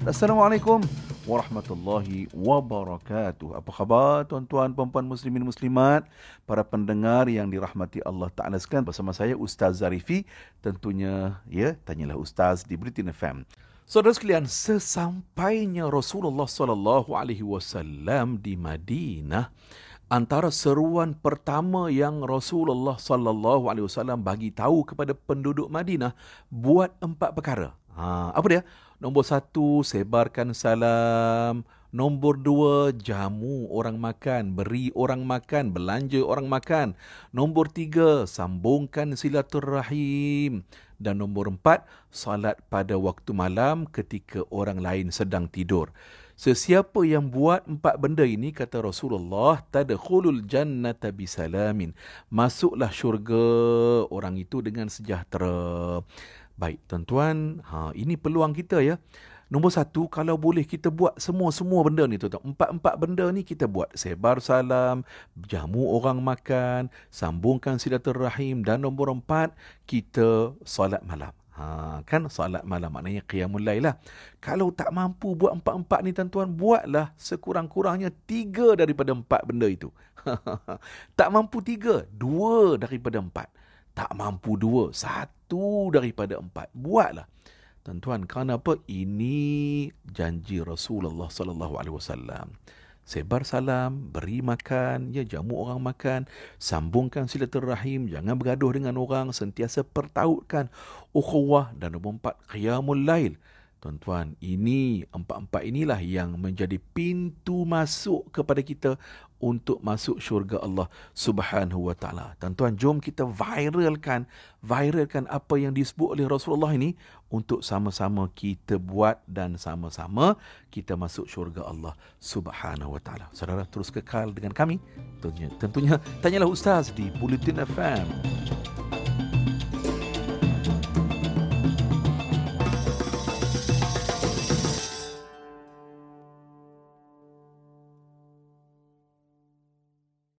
Assalamualaikum warahmatullahi wabarakatuh. Apa khabar tuan-tuan, puan-puan muslimin muslimat, para pendengar yang dirahmati Allah Taala sekalian bersama saya Ustaz Zarifi. Tentunya ya, tanyalah Ustaz di Britain FM. Saudara sekalian, sesampainya Rasulullah sallallahu alaihi wasallam di Madinah, antara seruan pertama yang Rasulullah sallallahu alaihi wasallam bagi tahu kepada penduduk Madinah buat empat perkara. Ha, apa dia? Nombor satu, sebarkan salam. Nombor dua, jamu orang makan, beri orang makan, belanja orang makan. Nombor tiga, sambungkan silaturrahim. Dan nombor empat, salat pada waktu malam ketika orang lain sedang tidur. Sesiapa yang buat empat benda ini, kata Rasulullah, tadkhulul jannata bisalamin. Masuklah syurga orang itu dengan sejahtera. Baik, tuan-tuan, ha, ini peluang kita ya. Nombor satu, kalau boleh kita buat semua-semua benda ni tuan-tuan. Empat-empat benda ni kita buat. Sebar salam, jamu orang makan, sambungkan silaturrahim. Dan nombor empat, kita solat malam. Ha, kan solat malam maknanya qiyamul lail lah. Kalau tak mampu buat empat-empat ni tuan-tuan, buatlah sekurang-kurangnya tiga daripada empat benda itu. tak mampu tiga, dua daripada empat. Tak mampu dua, satu daripada empat. Buatlah. Tuan-tuan, kerana apa? Ini janji Rasulullah sallallahu alaihi wasallam. Sebar salam, beri makan, ya jamu orang makan, sambungkan silaturahim, jangan bergaduh dengan orang, sentiasa pertautkan ukhuwah dan nombor empat, qiyamul lail. Tuan-tuan, ini empat-empat inilah yang menjadi pintu masuk kepada kita untuk masuk syurga Allah Subhanahu wa taala. Tuan-tuan, jom kita viralkan viralkan apa yang disebut oleh Rasulullah ini untuk sama-sama kita buat dan sama-sama kita masuk syurga Allah Subhanahu wa taala. Saudara terus kekal dengan kami. Tentunya, tentunya tanyalah ustaz di Bulletin FM.